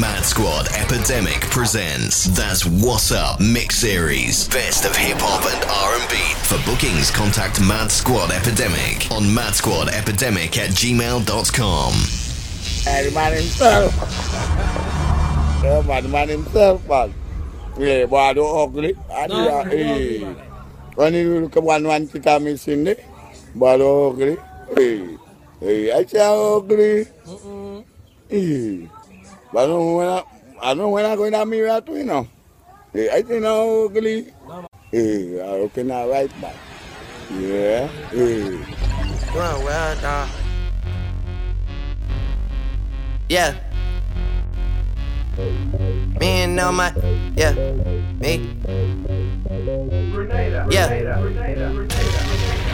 Mad Squad Epidemic presents That's What's Up Mix Series. Best of hip hop and R&B. For bookings, contact Mad Squad Epidemic on madsquadepidemic at gmail.com. Hey, man himself. yeah, man, man himself, man. Yeah, boy, I don't ugly. I do uh, that. Hey. When you look at one one tick I'm missing boy, I don't ugly. Hey. Hey, I say I'm ugly. Hey. But I don't know when I, I don't know when I go in that mirror too, you know. I think I'm ugly. Hey, I open that right back. Yeah. Hey. Well, dog. Yeah. Me and all my, yeah, me. Yeah.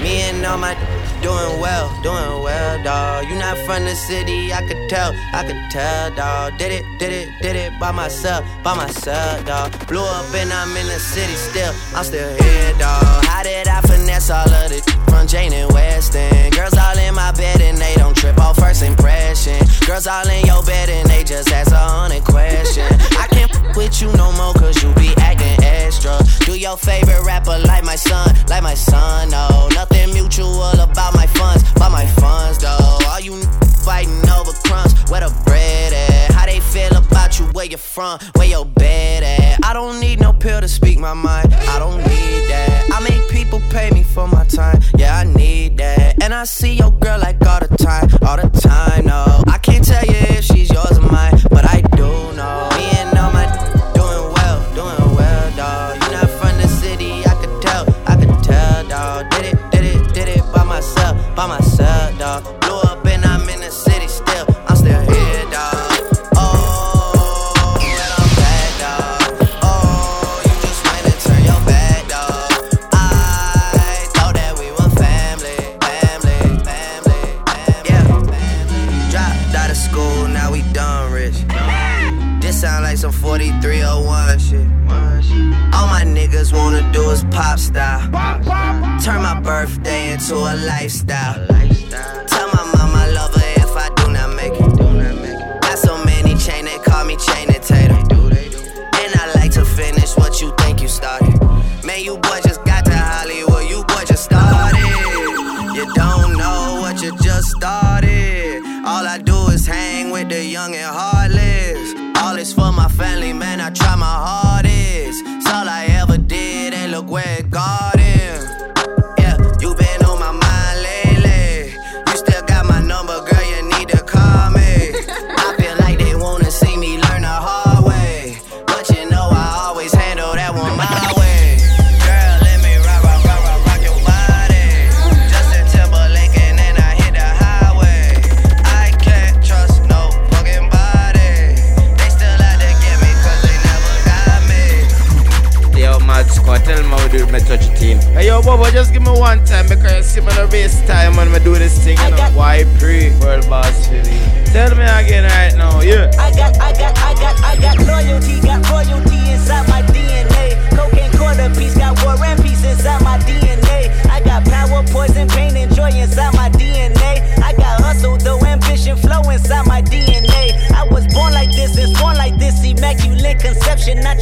Me and all my doing well, doing well, dawg. You not from the city, I could tell, I could tell, dawg. Did it, did it, did it by myself, by myself, dawg. Blew up and I'm in the city still, I'm still here, dawg. How did I finesse all of this from Jane and Weston? Girls all in my bed and they don't trip off first impression. Girls all in your bed and they just ask a hundred questions. I can't f- with you no more cause you be acting extra. Do your favorite rapper like my son, like my son, no. Nothing mutual about my funds, about my funds though. All you n- fighting over crumbs, where the bread at? How they feel about you, where you from, where your bed at? I don't need no pill to speak my mind, I don't need that. I make people pay me for my time, yeah, I need that. And I see your girl like all the time, all the time, no. I can't tell you if she's yours or mine, but I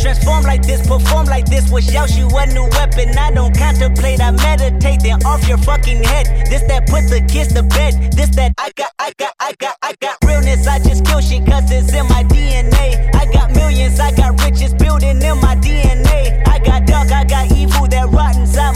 transform like this, perform like this, wish out you a new weapon. I don't contemplate, I meditate, then off your fucking head. This that put the kids to bed. This that I got, I got, I got, I got realness. I just kill shit cause it's in my DNA. I got millions, I got riches building in my DNA. I got dark, I got evil that rot inside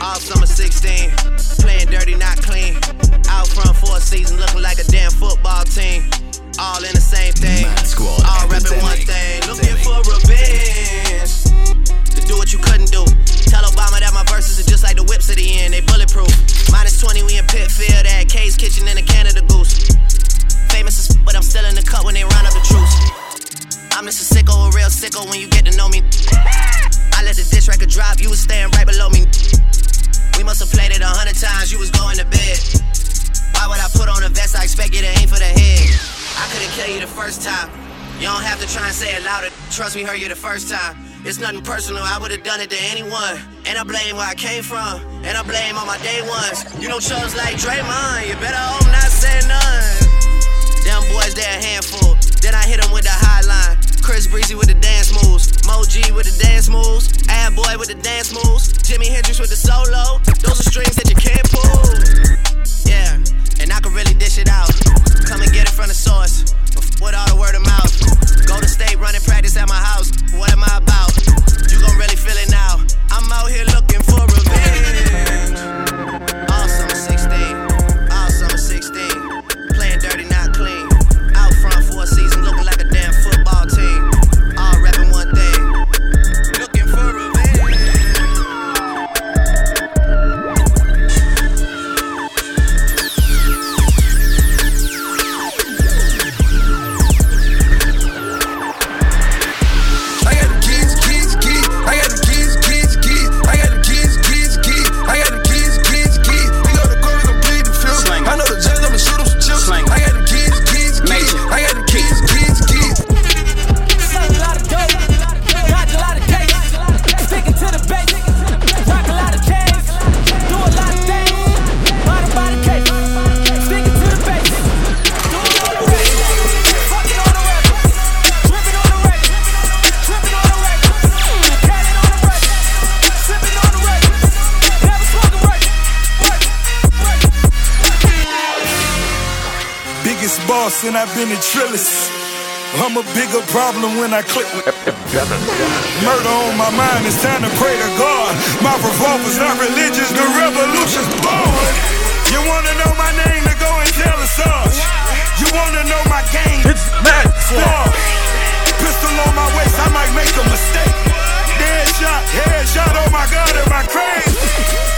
All summer 16. Playing dirty, not clean. Out front for a season, looking like a damn football team. All in the same thing. All rapping one thing. Looking for revenge. To do what you couldn't do. Tell Obama that my verses are just like the whips at the end. They bulletproof. Minus 20, we in Pitfield. At K's Kitchen and a Canada Goose. Famous as but I'm still in the cut when they round up the troops. I'm just a sicko, a real sicko when you get to know me. I let the diss record drop, you was staying right below me. We must have played it a hundred times, you was going to bed. Why would I put on a vest? I expected it ain't for the head. I could've killed you the first time. You don't have to try and say it louder. Trust me, heard you the first time. It's nothing personal, I would've done it to anyone. And I blame where I came from, and I blame all my day ones. You don't like Draymond, you better hope not say none. Them boys, they're a handful. Then I hit them with the high line. Chris Breezy with the dance moves. Mo G with the dance moves. Ad Boy with the dance moves. Jimi Hendrix with the solo. Those are strings that you can't pull. Yeah, and I problem when I click with murder on my mind. It's time to pray to God. My revolver's not religious, the revolution's born. You wanna know my name? To go and tell us all. You wanna know my game? It's Mad Squad. Pistol on my waist, I might make a mistake. Dead shot, head shot, oh my god, am I crazy?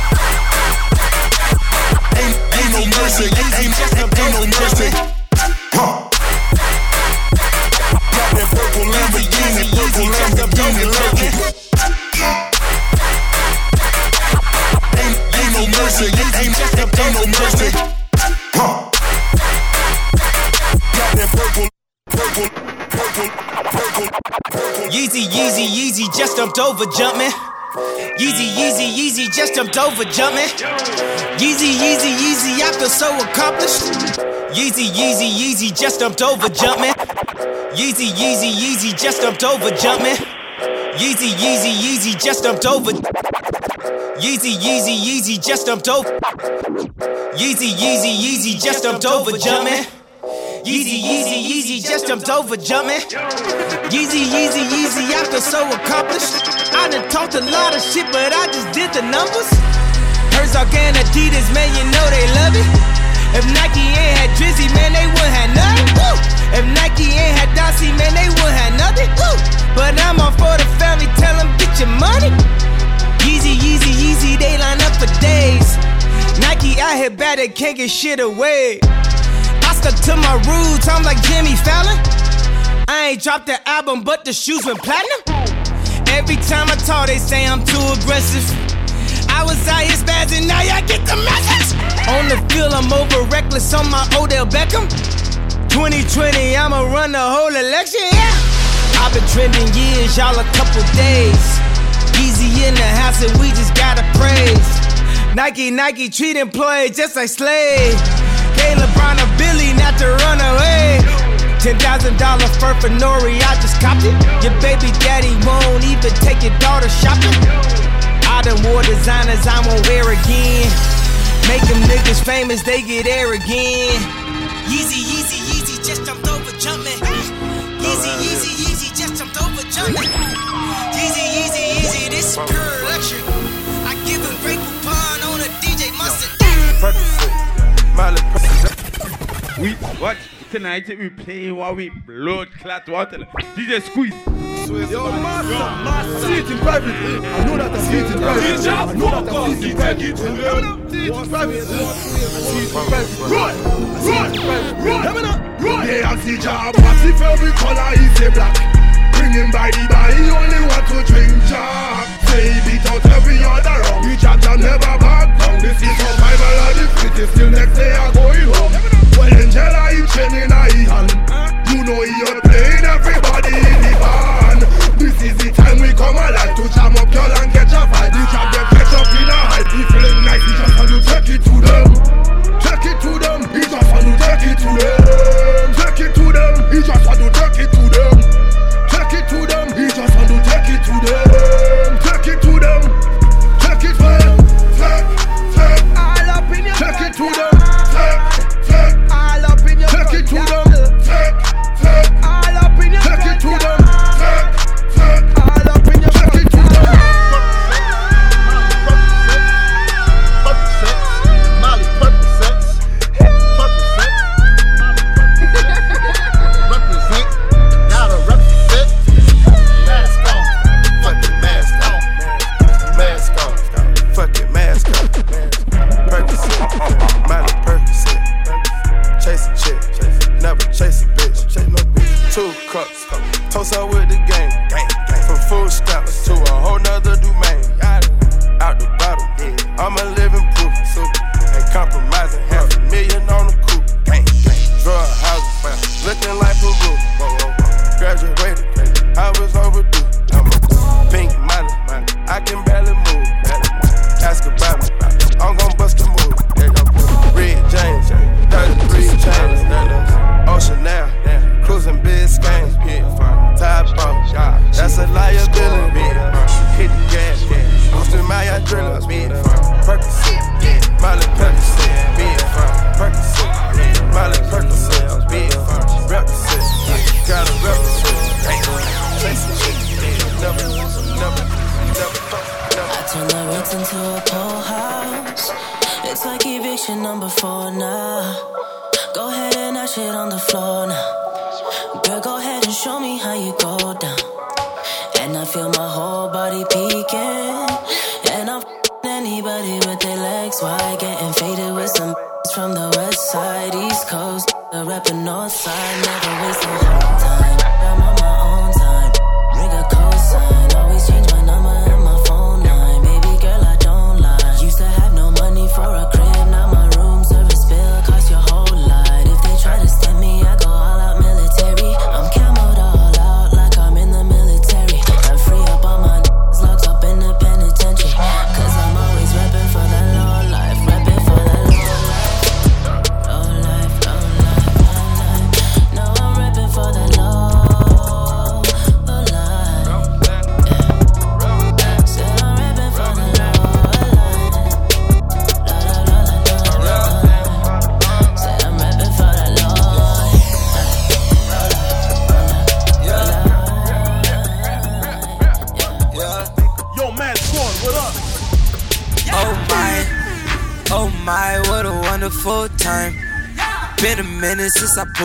ain't no mercy, ain't, ain't, ain't, no mercy. Huh. Got that purple Lamborghini, purple Lamborghini lurking. Ain't, ain't no mercy, ain't, ain't, ain't, no mercy. Huh. Purple, purple, purple, purple, purple. Yeezy, Yeezy, Yeezy just jumped over Jumpman. Yeezy, Yeezy, Yeezy just jumped over Jumpman. Yeezy, Yeezy, Yeezy, I feel so accomplished. Yeezy, Yeezy, Yeezy just jumped over Jumpman. Yeezy, Yeezy, Yeezy just jumped over Jumpman. Yeezy, Yeezy, Yeezy just jumped over. Yeezy, Yeezy, Yeezy just jumped over. Yeezy, Yeezy, Yeezy just jumped over Jumpman. Yeezy, Yeezy, Yeezy just jumped over Jumpman. Yeezy, Yeezy, Yeezy, I feel so accomplished. I done talked a lot of shit, but I just did the numbers. Herzog and Adidas, man, you know they love it. If Nike ain't had Drizzy, man, they wouldn't have nothing. Woo! If Nike ain't had Dossie, man, they wouldn't have nothing. Woo! But I'm all for the family, tell them get your money. Yeezy, Yeezy, Yeezy, they line up for days. Nike out here bad, they can't get shit away. Stuck to my roots, I'm like Jimmy Fallon. I ain't dropped the album, but the shoes went platinum. Every time I talk, they say I'm too aggressive. I was out here spazzing, now y'all get the message. On the field, I'm over reckless on my Odell Beckham. 2020, I'ma run the whole election, yeah. I've been trending years, y'all a couple days. Easy in the house, and we just gotta praise. Nike, Nike treat employees just like slaves. Hey, LeBron Not to run away. Ten thousand dollar fur for Nori, I just copped it. Your baby daddy won't even take your daughter shopping. I done wore designers I won't wear again. Make them niggas famous, they get air again. Yeezy, Yeezy, Yeezy just jumped over Jumpman. Yeezy, Yeezy, Yeezy just jumped over Jumpman. Yeezy, Yeezy, Yeezy, this is pure luxury. I give a great coupon on a DJ Mustard. We what tonight we play what we blood clot water. DJ squeeze. Yo, master, master. See it in private. I know that I see it in private. I know that I see it in private. See it in private. See it in private. Run, run, run, run. Yeah, I see job. Massive every color is a black. Bring him by the bar, he only want to drink jack. Say beat out every other round. The jack can never back down. This is survival of the fittest. Till next day I going home. Well, Angela, he chain in a hand. You know he a playing everybody in the van. This is the time we come alive to jam up girl and get your vibe. The trap get catch up in a hype. He feeling nice, he just want to take it to them. Take it to them. He just want to take it to them. Take it to them. He just want to take it to them.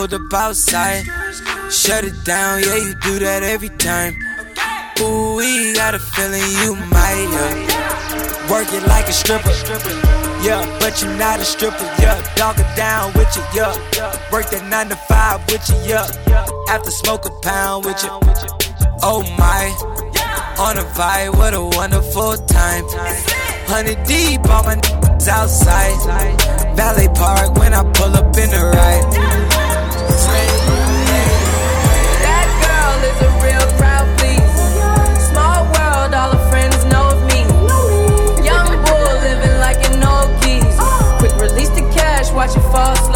Pulled up outside. Shut it down, yeah, you do that every time. Ooh, we got a feeling you might, yeah. Work it like a stripper, yeah, but you're not a stripper, yeah. Dog it down with you, yeah. Work that nine to five with you, yeah. After smoke a pound with you. Oh my, on a vibe, what a wonderful time. Hundred deep, all my niggas outside. Valley Park when I pull up in the ride. Cash, watch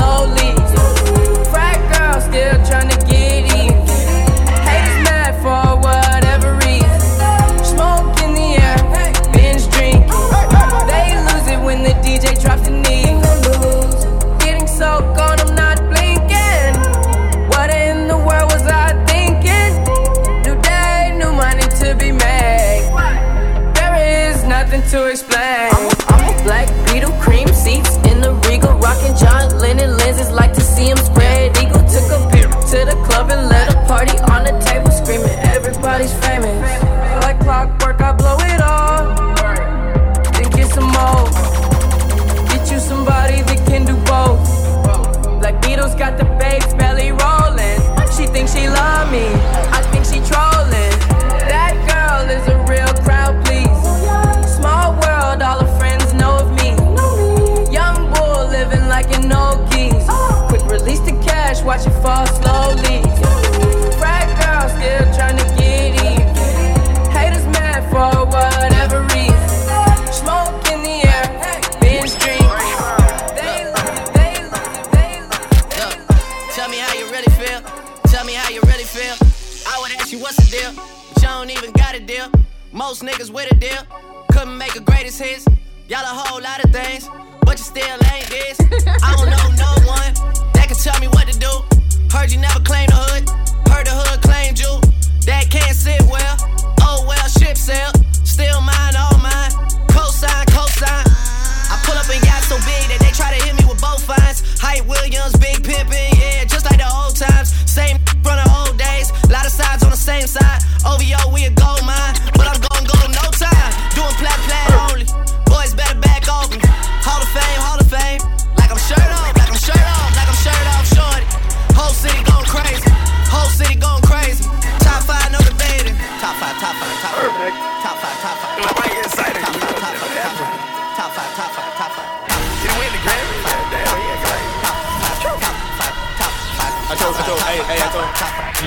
told, I told, hey, hey, I told.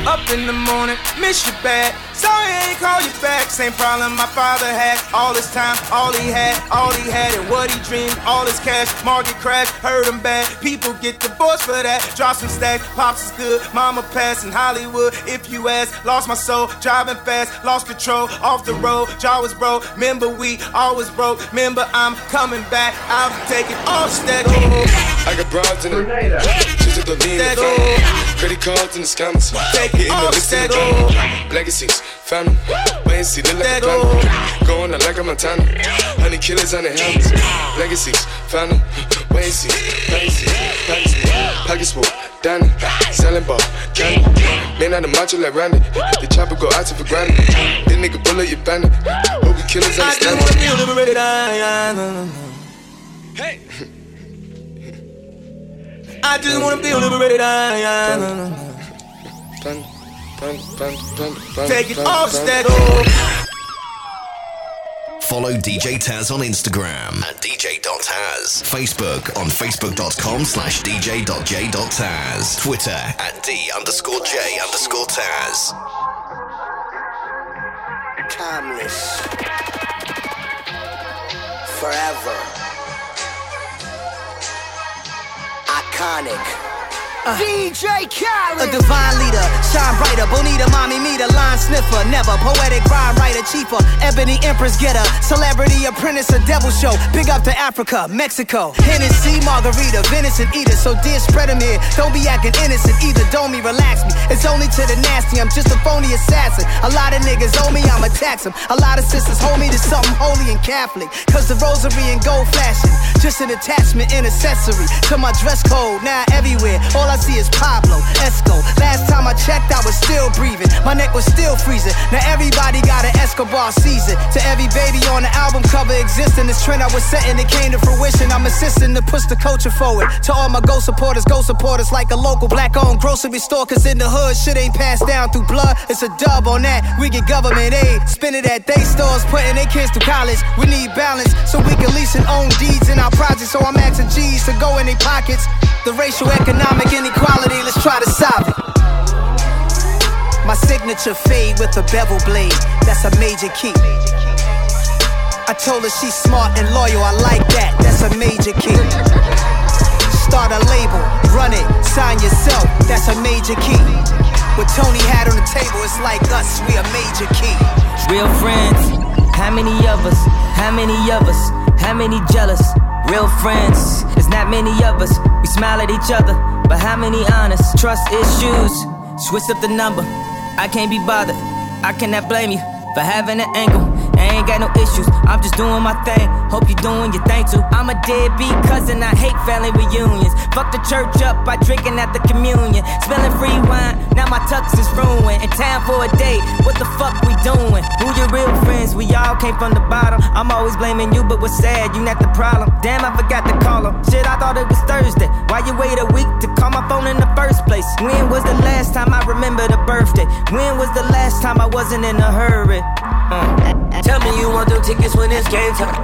Up in the morning, miss you bad. Sorry I ain't call you back. Same problem my father had. All his time, all he had, all he had, and what he dreamed. All his cash, market crash, hurt him bad. People get divorced for that. Drop some stacks, pops is good. Mama passed in Hollywood. If you ask, lost my soul, driving fast, lost control, off the road. Jaw was broke. Remember we always broke. Remember I'm coming back. I'll take it off stack. I got broads in it. At the lean in the family. Credit cards and the scammers. The licks in the drum. Legacies, family. Wait and see, look like a family. Going out like a Montana. Honey killers on the helmets. Legacies, family. Wait and see, legacies, legacies. Pockets full, Danny. Selling ball, candy. Man out of macho like Randy. The chopper go out to for granted. This nigga bullet your bandit. Hope you killers I just understand wanna me. feel liberated. Hey. I just wanna feel liberated. Take it off pun, stack. Follow DJ Taz on Instagram at DJ.Taz. Facebook on Facebook.com slash DJ.J.Taz. Twitter at D underscore J underscore Taz. Timeless. Forever. Iconic. DJ Khaled. A divine leader, shine brighter. Bonita, mommy, meter, line sniffer. Never poetic rhyme writer, cheaper. Ebony empress getter. Celebrity apprentice, a devil show. Big up to Africa, Mexico. Hennessy, margarita, venison eater. So dear, spread spread 'em here. Don't be acting innocent either. Don't me, relax me. It's only to the nasty. I'm just a phony assassin. A lot of niggas owe me, I'ma tax 'em. A lot of sisters hold me to something holy and Catholic. Cause the rosary and gold flashing. Just an attachment and accessory to my dress code. Now everywhere, all I see is Pablo, Esco. Last time I checked, I was still breathing. My neck was still freezing. Now everybody got an Escobar season. To every baby on the album cover existing, this trend I was setting, it came to fruition. I'm assisting to push the culture forward. To all my go supporters, go supporters like a local black owned grocery store. Cause in the hood, shit ain't passed down through blood. It's a dub on that. We get government aid. Spend it at they stores, putting their kids through college. We need balance so we can lease and own deeds in our projects. So I'm asking G's to go in their pockets. The racial economic inequality, let's try to solve it. My signature fade with a bevel blade, that's a major key. I told her she's smart and loyal, I like that, that's a major key. Start a label, run it, sign yourself, that's a major key. What Tony had on the table, it's like us, we a major key. Real friends, how many of us? How many of us? How many jealous? Real friends, there's not many of us. We smile at each other, but how many honest? Trust issues, switch up the number. I can't be bothered, I cannot blame you for having an angle. I ain't got no issues, I'm just doing my thing. Hope you doing your thing too. I'm a deadbeat cousin, I hate family reunions. Fuck the church up by drinking at the communion. Spilling free wine, now my tux is ruined. In town for a date, what the fuck we doing? Who your real friends? We all came from the bottom. I'm always blaming you, but what's sad, you not the problem. Damn, I forgot to call him. Shit, I thought it was Thursday. Why you wait a week to call my phone in the first place? When was the last time I remember the birthday? When was the last time I wasn't in a hurry? Uh. Tell me you want them tickets when it's game time.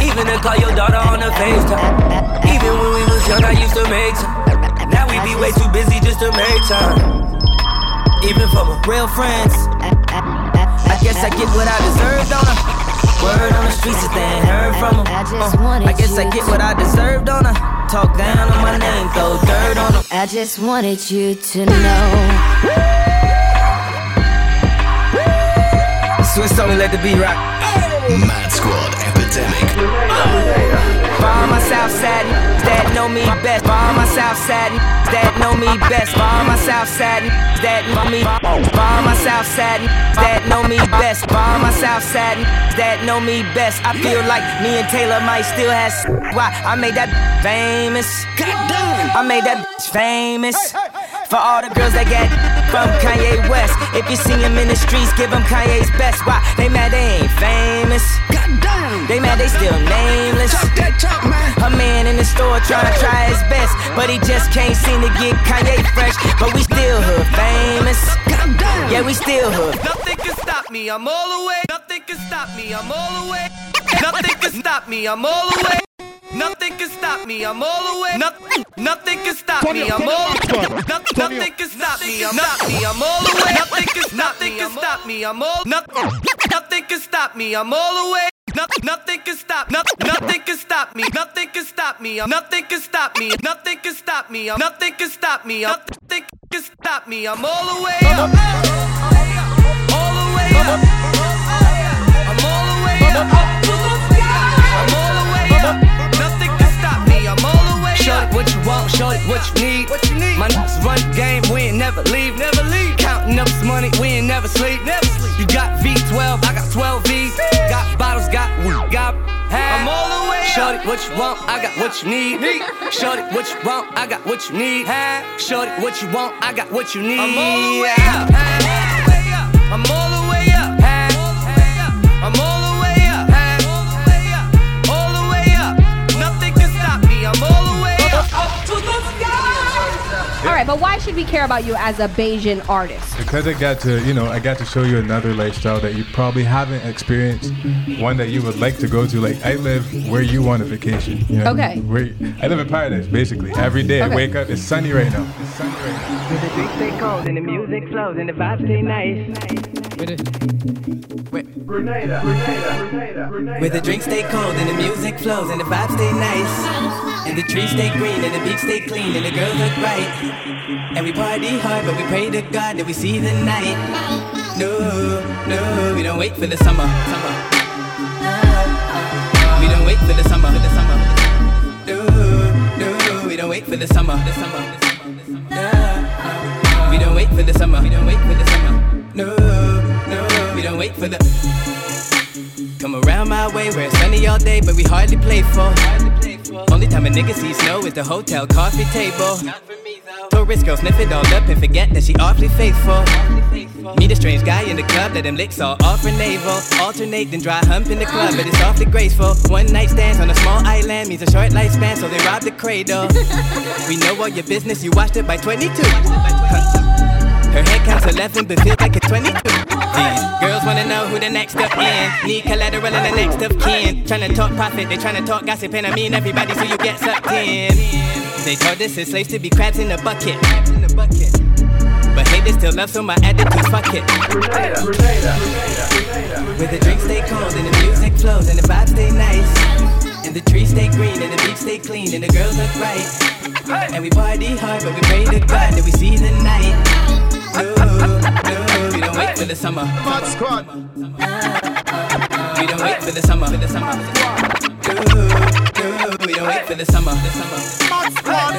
Even to call your daughter on the FaceTime. Even when we was young, I used to make time. Now we be way too busy just to make time. Even for my real friends. I guess I get what I deserve, don't I? Word on the streets is they ain't heard from them. Uh, I guess I get what I deserve, don't I? Talk down on my name, throw dirt on them. I just wanted you to know. Swiss only let the beat rock. Mad Squad Epidemic. All my Southside that know me best. All my Southside that know me best. All my Southside that know me. All my Southside that know me best. All my Southside that know me best. I feel like me and Taylor might still have. s- Why? I made that famous. God damn! I made that famous. For all the girls that get from Kanye West. If you see him in the streets, give him Kanye's best. Why? They mad they ain't famous. They mad they still nameless. A man in the store trying to try his best, but he just can't seem to get Kanye fresh. But we still hood famous. Yeah, we still hood. Nothing can stop me, I'm all the way. Nothing can stop me, I'm all the way. Nothing can stop me, I'm all the way. Nothing can stop me, I'm all the way. Nothing, nothing can stop me, I'm all the way. Nothing, nothing can stop me, I'm not me, I'm all the way. Nothing can, nothing can stop me, I'm all. Nothing, nothing can stop me, I'm all the way. Nothing, nothing can stop. Nothing, nothing can stop me. Nothing can stop me. Nothing can stop me. Nothing can stop me. Nothing can stop me. Nothing can stop me. I'm all the way up. All the way up. I'm all the way up. Shorty, what you need. What you need? My niggas run the game, we ain't never leave, never leave. Counting up this money, we ain't never sleep, never sleep. You got V12, I got 12 V's. Got bottles, got weed, got I'm all the way up. Shorty, what you want, I got what you need. Shorty, what you want, I got what you need. Shorty, what you want, I got what you need. I'm all the way up. I'm all the way up. I'm all the way up. All the way up. Nothing can stop me. I'm all up. Up to the sky. All right, but why should we care about you as a Bajan artist? Because I got to, you know, I got to show you another lifestyle that you probably haven't experienced, one that you would like to go to. Like I live where you want a vacation. You know? Okay. Where I live in paradise, basically. Every day I wake up, it's sunny right now. It's sunny right now. The drinks stay cold and the music flows and the vibes stay nice. Where the drinks stay cold and the music flows and the vibes stay nice. And the trees stay green and the beach stay clean and the girls look right. And we party hard, but we pray to God that we see the night. No, no, we don't wait for the summer. summer. We don't wait for the summer. For the summer. No, no, we don't wait for the summer. The summer. No, we don't wait for the summer. We don't wait for the summer. No, no, we don't wait for the. Come around my way where it's sunny all day, but we hardly play for. Only time a nigga sees snow is the hotel coffee table. Tourist girl sniff it all up and forget that she awfully faithful. Meet a strange guy in the club, let him licks all off her navel. Alternate then dry hump in the club, but it's awfully graceful. One night stands on a small island means a short lifespan, so they rob the cradle. we know all your business, you watched it by 22. Her 11, but feels like a 22. These girls wanna know who the next up in. Need collateral and the next of kin. Tryna talk profit, they tryna talk gossip, and I mean everybody, so you get sucked in. They told us it's slaves to be crabs in a bucket. But haters still love, so my attitude, fuck it. Where the drinks stay cold and the music flows and the vibes stay nice. And the trees stay green and the beach stay clean and the girls look right. And we party hard, but we pray to God that we see the night. No, no, we don't wait for the summer. Mad Squad. We don't wait for the summer. For the summer. No, no, we don't wait for the summer. The summer. Mad Squad.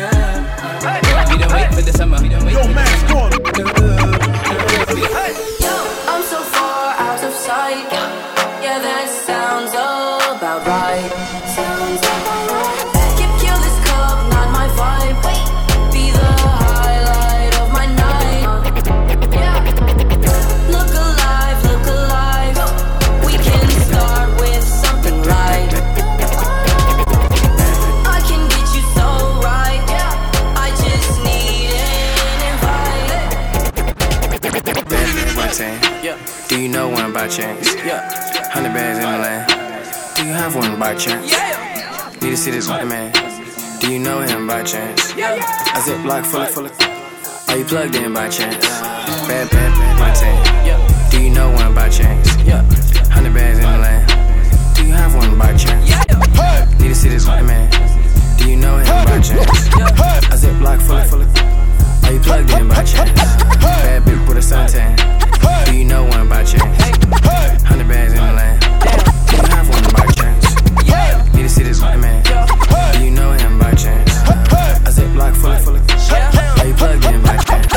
We don't wait for the summer. We don't wait Yo, for the Mad summer. Squad. No, no, we I'm so far out of sight. By chance? Yeah. Hundred bands in the land. Do you have one by chance? Yeah. Need to see this white man. Do you know him by chance? Yeah. I Ziploc full of full of. Are you plugged in by chance? Bad, bad, bad, my team. Do you know one by chance? Yeah. Hundred bands in the land. Do you have one by chance? Need to see this white man. Do you know him by chance? I Ziploc full of full of. Are you plugged in by chance? Bad bitch with a suntan. Do you know one by chance? Hundred bands in the land. Do you have one by chance? Need to see this white man. Do you know him by chance? I Ziploc full of full of. Are you plugged in by chance?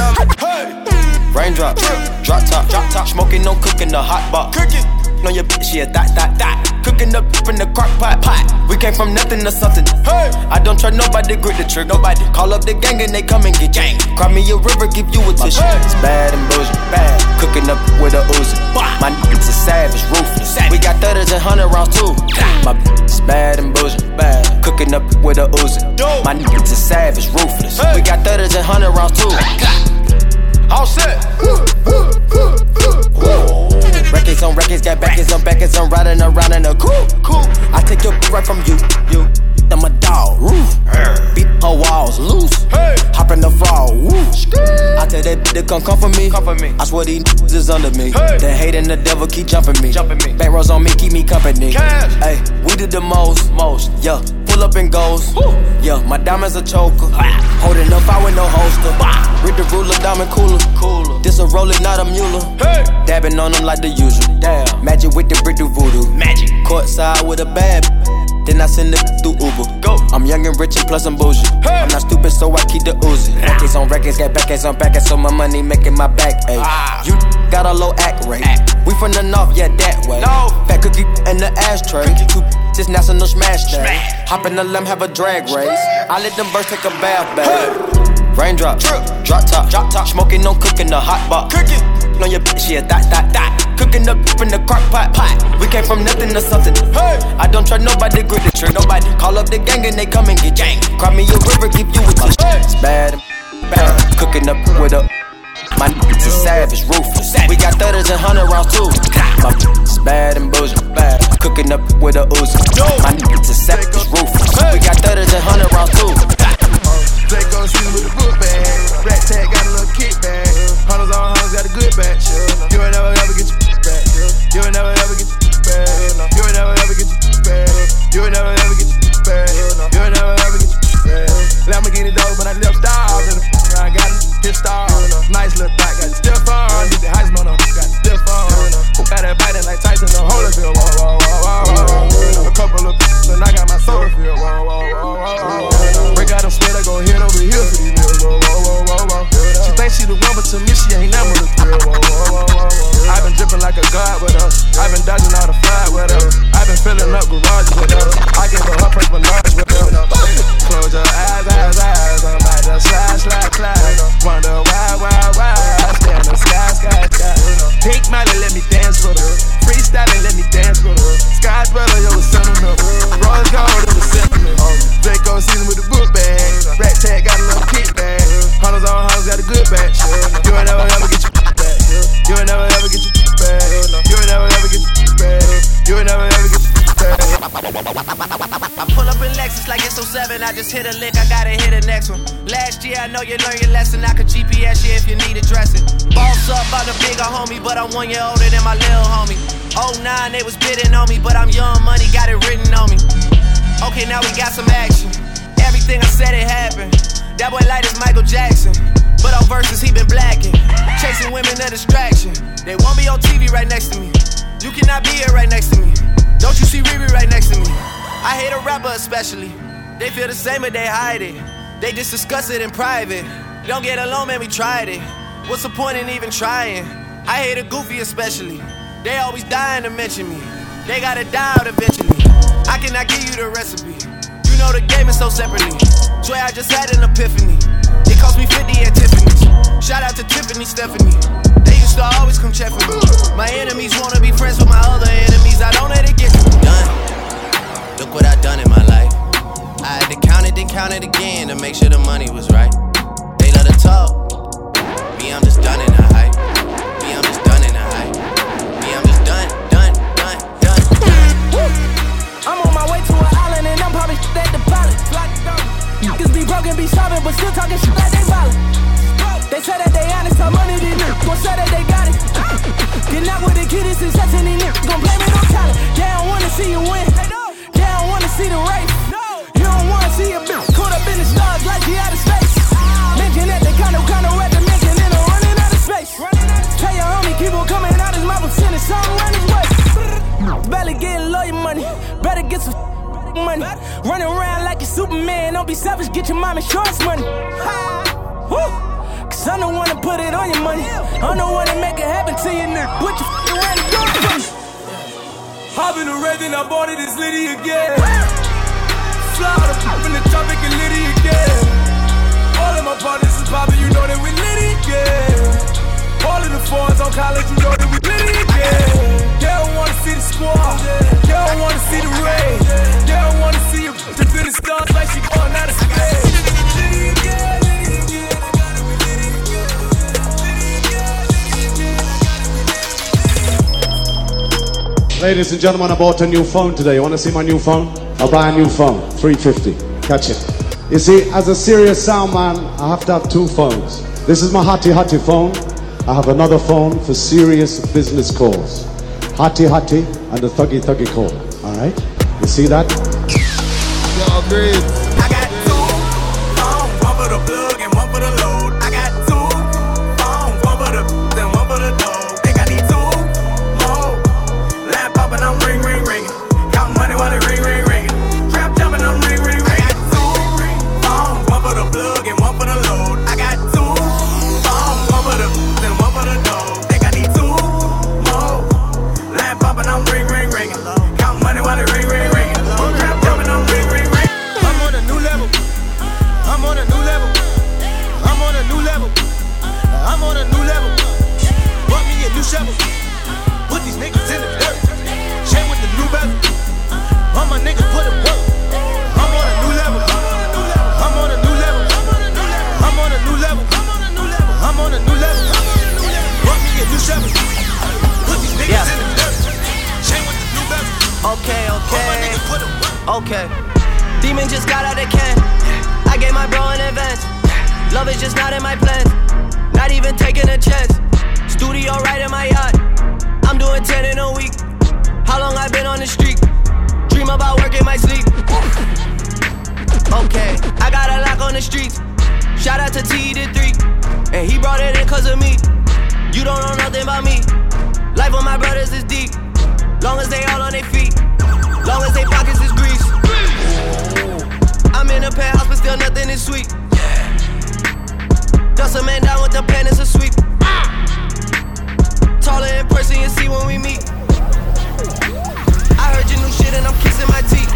Raindrop, drop top, drop top, smoking, no cooking, the hot pot. Cooking. On your bitch, yeah, that, that, that. Cooking up in the crock pot, pot. We came from nothing to something. Hey, I don't try nobody, grip the trick, nobody. Call up the gang and they come and get gang. Cry me a river, give you a tissue. It's bad and bullshit, bad. Cooking up with a Uzi. My niggas are savage, ruthless. We got thudders and hundred rounds too. My bitch is bad and bullshit, bad. Cooking up with a Uzi. My niggas are savage, ruthless. We got thudders and hundred rounds too. All set. Records on records, got backers on backers, I'm riding around in a coupe. Cool. I take your right from you, you. I'm a dog, roof. Beat her walls loose. Hey. Hop in the fall, woo. I tell that bitch to come come for me. Come for me. I swear these niggas is under me. Hey. The hate and the devil keep jumping me. Jumping me. Back rows on me, keep me company. Cash. Hey, we did the most, most. Yeah, pull up and goes. Woo. Yeah, my diamonds a choker. Holding up, I with no holster. Read the ruler, diamond cooler. Cooler. A roller, not a mule. Hey. Dabbing on them like the usual. Damn. Magic with the brick do voodoo. Magic. Courtside with a bad. Then I send it through Uber. Go. I'm young and rich and plus I'm bougie. Hey. I'm not stupid, so I keep the Uzi. Records on records, got backers on back, backers, so my money making my back ache. Ah. You got a low act rate. Act. We from the north, yeah, that way. No. Fat cookie in the ashtray. Two just national smash day. Smash. Hop in the limb, have a drag race. I let them birds take a bath, babe. Hey. Raindrop, drip, drop top, drop top, smoking, no cooking, the hot pot. Cooking on your bitch, yeah, that, that, that. Cooking up in the crock pot, pot. We came from nothing to something. Hey, I don't try nobody, grip the trick, nobody. Call up the gang and they come and get gang. Cry me a river, give you a touch. Hey. It's bad, bad. Cooking up with a. My niggas is savage, ruthless. We got thudders and hundred rounds too. My is bad and bullshit, bad. Cooking up with a Uzi. My niggas is savage, ruthless. We got thudders and hundred rounds too. Draco season with the book bag. Rat tag got a little kickback. Hunters on hunters got a good batch. You ain't never ever get your back. You ain't never just hit a lick, I gotta hit the next one. Last year, I know you learned your lesson. I could GPS you if you need addressing. Boss up, I'm the bigger homie, but I'm one year older than my little homie. 09, they was bidding on me, but I'm young money, got it written on me. Okay, now we got some action. Everything I said, it happened. That boy light is Michael Jackson. But on verses, he been blacking. Chasing women, a distraction. They won't be on TV right next to me. You cannot be here right next to me. Don't you see Riri right next to me? I hate a rapper especially. They feel the same, but they hide it. They just discuss it in private. Don't get alone, man, we tried it. What's the point in even trying? I hate a goofy especially. They always dying to mention me. They gotta die out eventually. I cannot give you the recipe. You know the game is so separately. Swear I just had an epiphany. It cost me 50 at Tiffany's. Shout out to Tiffany Stephanie. They used to always come check for me. My enemies wanna be friends with my other enemies. I don't let it get. Done. Look what I done in my life. I had to count it, then count it again to make sure the money was right. They love to talk. Me, I'm just done in the hype. Me, I'm just done in the hype. Me, I'm just done, done, done, done. I'm on my way to an island and I'm probably shit at the pilot. Niggas be broken, be sobbing, but still talking shit like they violent. They say that they honest, how money they need. Gon' say that they got it. Get out with the kid, it's success and they gon' blame it on talent. They don't wanna see you win. They don't wanna see the race. Don't wanna see a bitch caught up in the stars like space. Mention they kinda kinda at the and I'm running out of space. Tell your homie coming out his way. Better get lawyer money. Better get some money. Running around like a Superman. Don't be selfish. Get your mom insurance money. Cause I'm the one to put it on your money. I'm the one to make it happen to you? The and I bought it, it's Liddy again. The Liddy again. All of my partners is poppin', you know that we Liddy again. All of the fours on college, you know that we Liddy again. They don't wanna see the squad, they don't wanna see the rain. They don't wanna see you to the stars like she going out of space. Ladies and gentlemen, I bought a new phone today. You want to see my new phone? I'll buy a new phone, 350. Catch it. You see, as a serious sound man, I have to have two phones. This is my Hotty Hotty phone. I have another phone for serious business calls. Hotty Hotty and the Thuggy Thuggy call. All right? You see that? Breathe. Cause of me. You don't know nothing about me. Life of my brothers is deep. Long as they all on their feet. Long as they pockets is grease. I'm in a penthouse, but still nothing is sweet. Dust a man down with the pen, it's a sweep. Taller in person, you see when we meet. I heard your new shit and I'm kissing my teeth.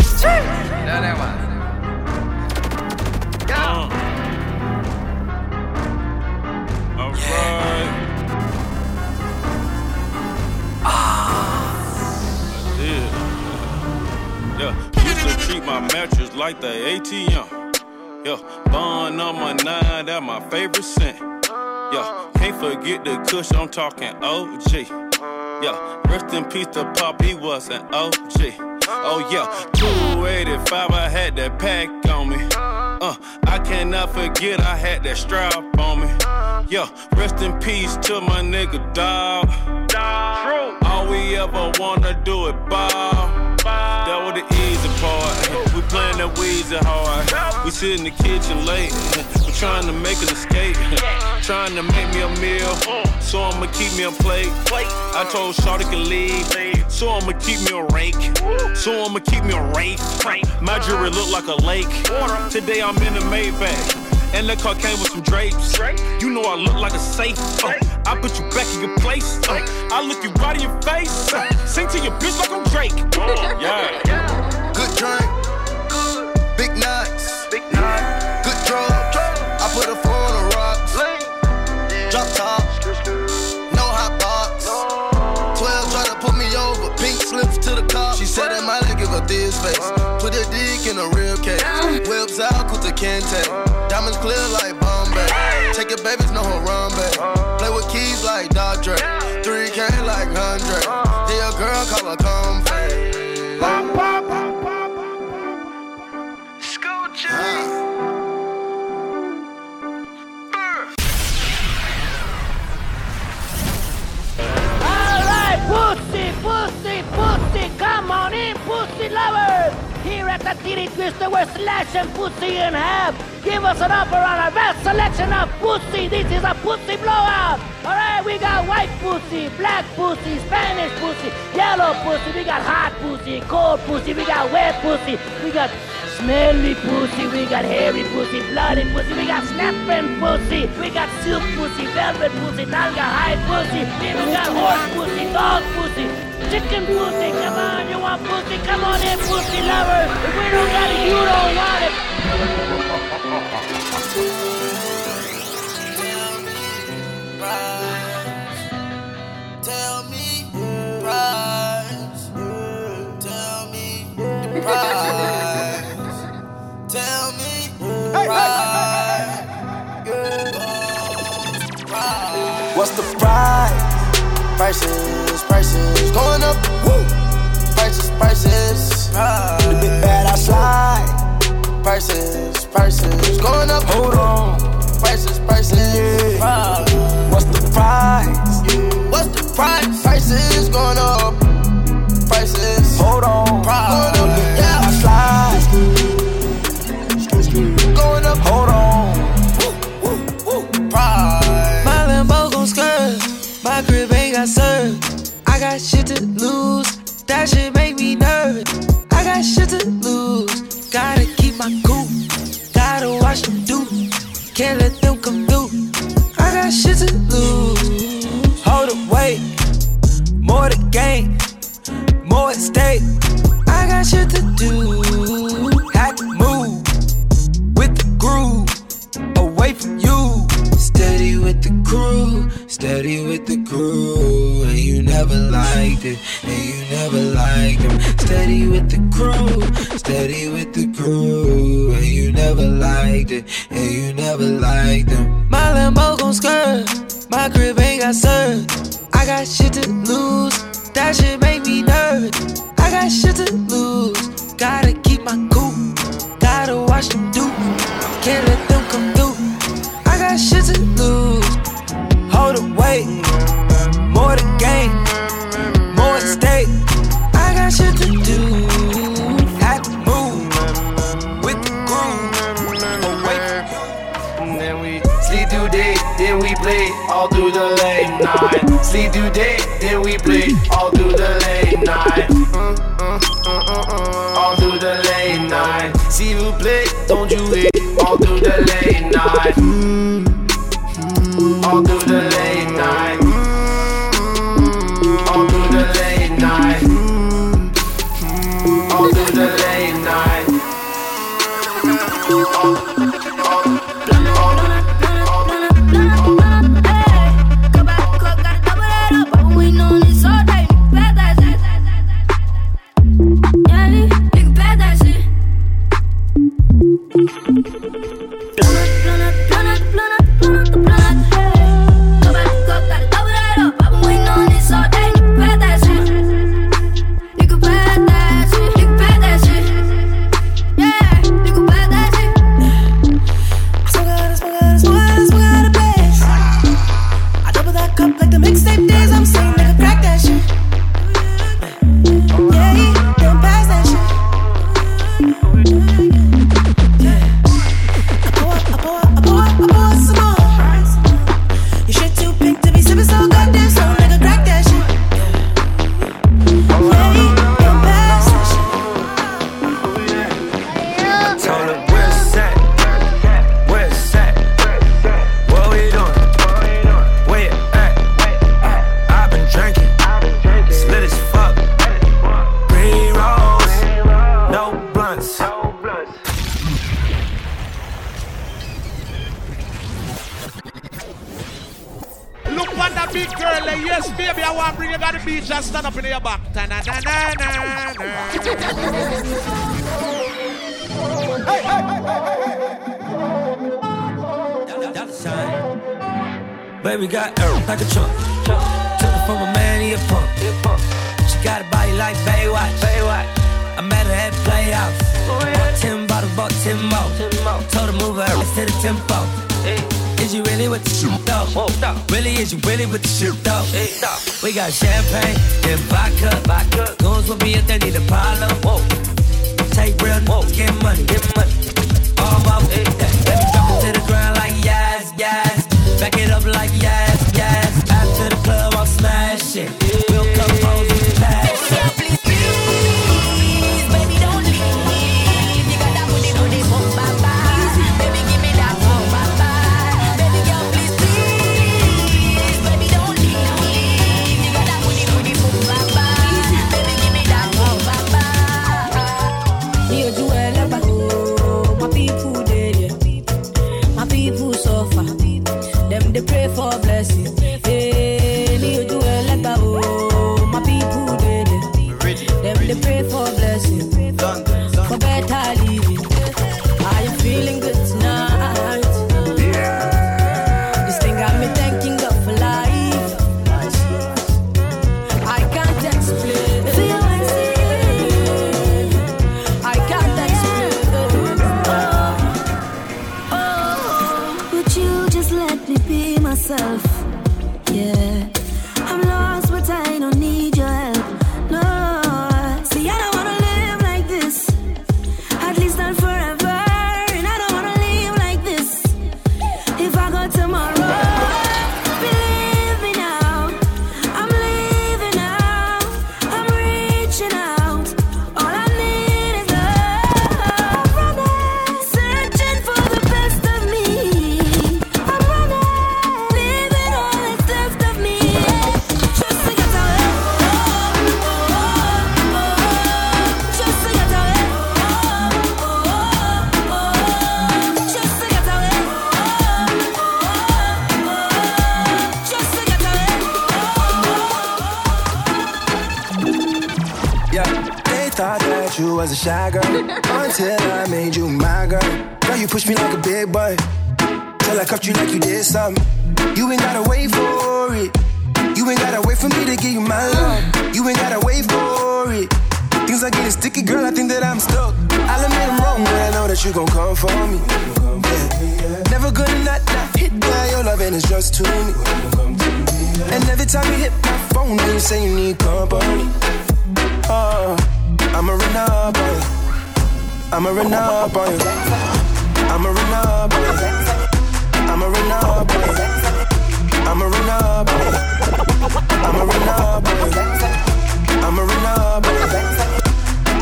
I did. Yeah, used to treat my mattress like the ATM. Yeah, bond number nine, that my favorite scent. Yeah, can't forget the kush, I'm talking OG. Yeah, rest in peace to Pop, he was an OG. Oh yeah, 285, I had that pack on me. Uh, I cannot forget I had that strap on me. Yeah, rest in peace to my nigga dog. All we ever wanna do is ball. That was the easy part. We playing that Weezy hard. We sit in the kitchen late. We trying to make an escape. trying to make me a meal. So I'ma keep me a plate. I told Shawty can leave. So I'ma keep me a rake. So I'ma keep me a rake. My jewelry look like a lake. Today I'm in the Maybach. And the car came with some drapes. You know I look like a safe. Uh, I put you back in your place. Uh, I look you right in your face. Uh, sing to your bitch like I'm Drake. yeah. Drink, big nuts, big nuts. Good drugs. I put a four on the rocks. Drop top, no hot box. Twelve try to put me over, pink slips to the cop. She said that might give her this face. Put a dick in a real case. Whips out, Kuta Kente. Diamonds We're slashing our and pussy in half. Give us an upper on our best selection of pussy. This is a pussy blowout. All right, we got white pussy, black pussy, Spanish pussy, yellow pussy. We got hot pussy, cold pussy. We got wet pussy. We got smelly pussy, we got hairy pussy, bloody pussy, we got snapping pussy, we got silk pussy, velvet pussy, nalga pussy, we got horse pussy, dog pussy, chicken pussy, come on, you want pussy, come on in pussy lover, if we don't got it, you don't want it. Tell me, price. Tell me, price. What's the price? Prices, prices going up. Woo. Prices, prices. The big bad I slide. Prices, prices going up. Hold on. Prices, prices. Yeah. What's the price? Yeah. What's the price? Prices going up. Prices. Hold on. Price. Going up. Yeah. Hold on. Money, get money. All about it, you was a shy girl until I made you my girl. Girl, you pushed me like a big boy till I cuffed you like you did something. You ain't gotta wait for it. You ain't gotta wait for me to give you my love. You ain't gotta wait for it. Things are getting sticky, girl. I think that I'm stuck. I'll admit I'm wrong, but I know that you gon' come for me. Yeah. Never gonna not, not hit by your loving is just to me. And every time you hit my phone, you say you need company. Oh, I'ma run up you. I'ma run up you. I'ma run up you. I'ma run up you. I'ma run up you. I'ma run up you. I'ma run up you.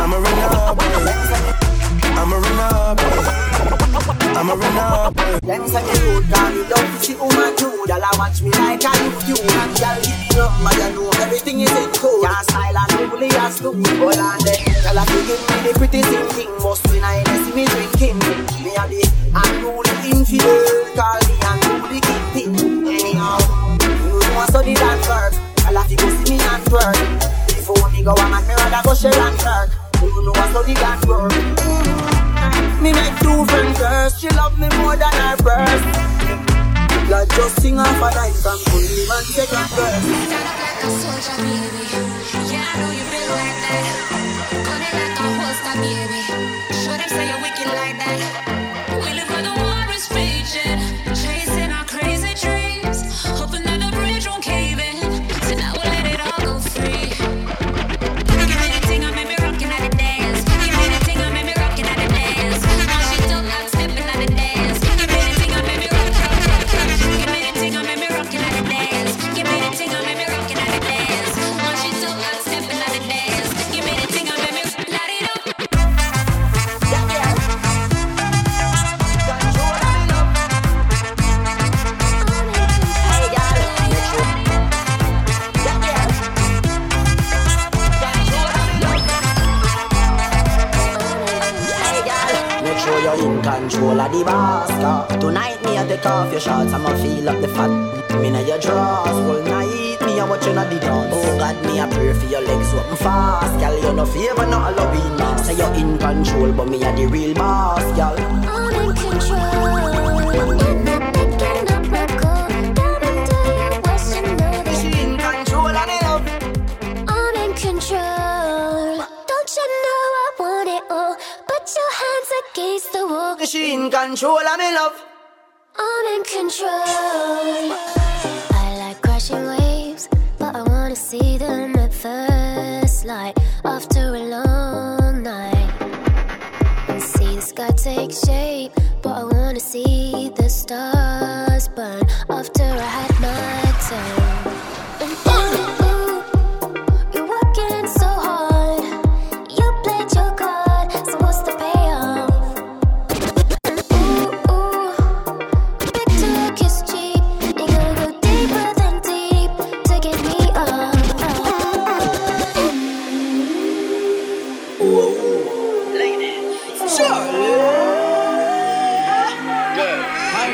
I'ma run up you. I'ma run up. I'ma run up on you. Them say me rude, cause me love to see woman too. Y'all a watch me like a YouTube. And y'all give me number, you know everything is in code. Can't style and bully as to Hold on then, y'all a fi give me the pretty thing. Must when I see me drinking. Me a the unruly infidel, call me unruly kingpin. Anyhow, you know I study that work. Y'all a fi go see me and twerk. Before me go, I'm a me rather go share and work. You know I study that work. Me make two friends first. She love me more than her first. Like just sing off a line from full and a verse. soldier, baby. Yeah, I know you been like that.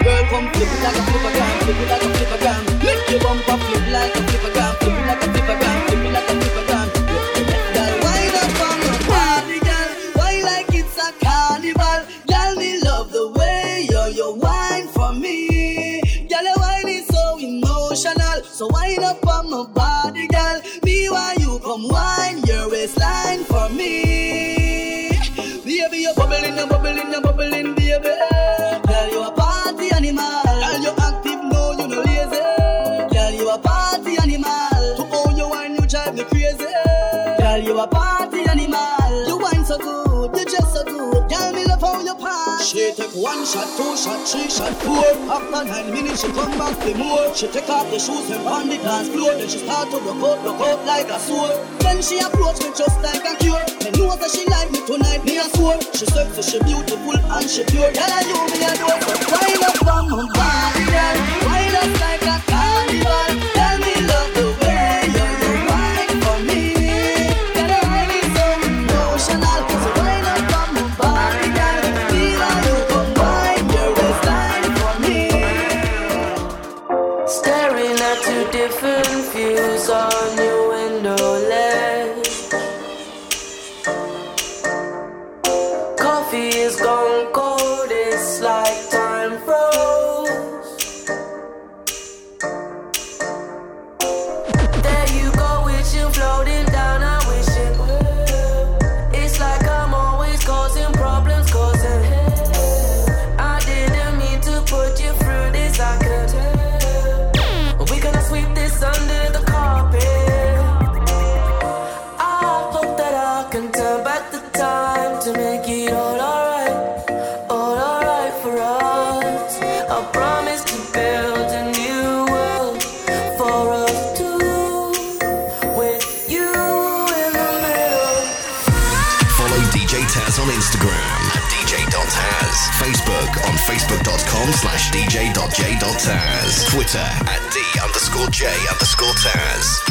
Girl, come flip it like a flipper gram, flip it like a flipper gram. Lick your bumper, flip like a flipper gram, flip it like a flipper gram. You a party animal. You wine so good, you just so good. Girl, me love how you pass. She take one shot, two shot, three shot, four. After nine minutes, she come back for more. She take off the shoes and on the dance floor. Then she start to rock out, rock out like a sword. Then she approach me just like a cure. Me know that she like me tonight, me a sword. She sexy, she beautiful and she pure. Girl, I you me a door. So up from my body, girl. Wind up like a carnival. facebook.com slash dj.j.taz. Twitter at d underscore j underscore taz.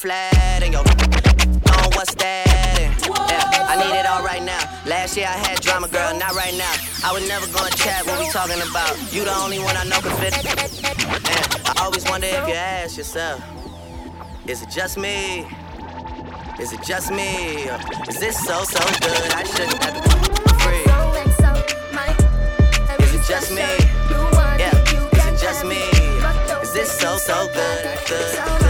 flat and your on what's that? And, yeah, I need it all right now. Last year I had drama, girl, not right now. I was never gonna chat what we talking about. You the only one I know can fit. And I always wonder if you ask yourself, is it just me? Is it just me? Is this so so good? I shouldn't have to free. Is it just me? Yeah. Is it just me? Is this so so good? good, good.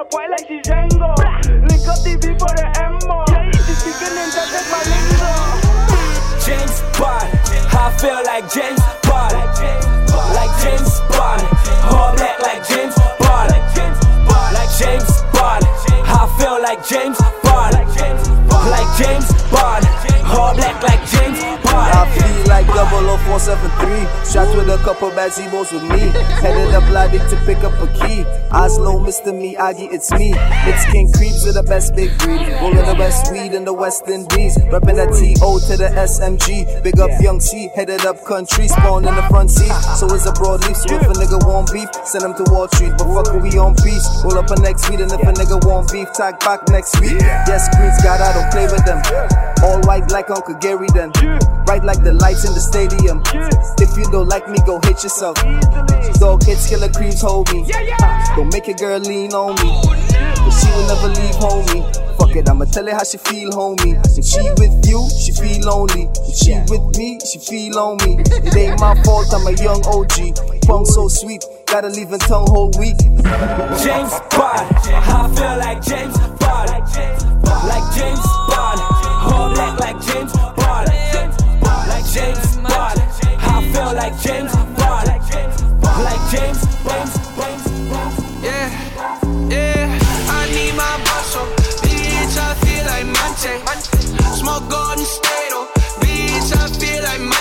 Like she Django. Link up TV for the ammo. She speaking in that's my lingo. James Bond. I feel like James Bond. Like James Bond. All black like James Bond. Like James Bond. I feel like James Bond. Like James Bond. All black like James Feel like 00473. Strapped with a couple bad Zebos with me. Headed up Ladic to pick up a key. Oslo, Mr. Miyagi, it's me. It's King Creeps with the best big breed. Rolling the best weed in the West Indies. Reppin' that TO to the SMG. Big up Young C, headed up country. Spawn in the front seat. So it's a broad leaf. So if a nigga want beef, send him to Wall Street. But fuck we on peace. Roll up a next weed. And if a nigga want beef, tag back next week. Yes, Queens got I don't play with them. All white like Uncle Gary then. Bright like the lights in the stadium. If you don't like me, go hit yourself. Dog hits, killer creeps, hold me. Don't make a girl lean on me. Cause she will never leave, homie. Fuck it, I'ma tell her how she feel, homie. If she with you, she feel lonely. If she with me, she feel on me. It ain't my fault, I'm a young OG. Punk so sweet, gotta leave a tongue whole week. James Bond. I feel like James Bond. Like James Bond. Black like James Bond. James Bond. I feel like James Bond. Like James. Yeah, yeah. I need my. Bitch, I feel like Monte. Smoke Golden State. Bitch, I feel like.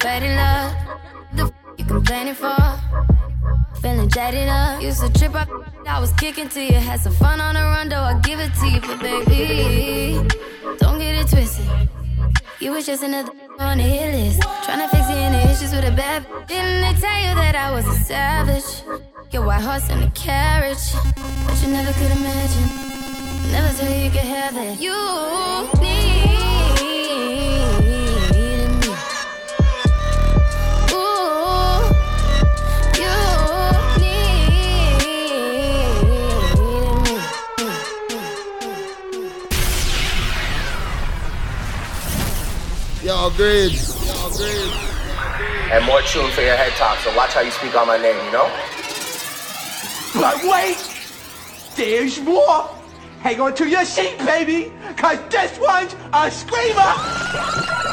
Some faded love. The f- you complaining for? Feeling jaded up. Used to trip up. I was kicking to you. Had some fun on the run, though. I give it to you, but baby, don't get it twisted. You was just another on the hit list. Tryna fix any issues with a bad. Didn't they tell you that I was a savage? Your white horse and a carriage. But you never could imagine. Never thought you could have it. You needed Y'all grades. Y'all grades. And more tune for your head top, so watch how you speak on my name, you know? But wait, there's more. Hang on to your seat, baby, cause this one's a screamer.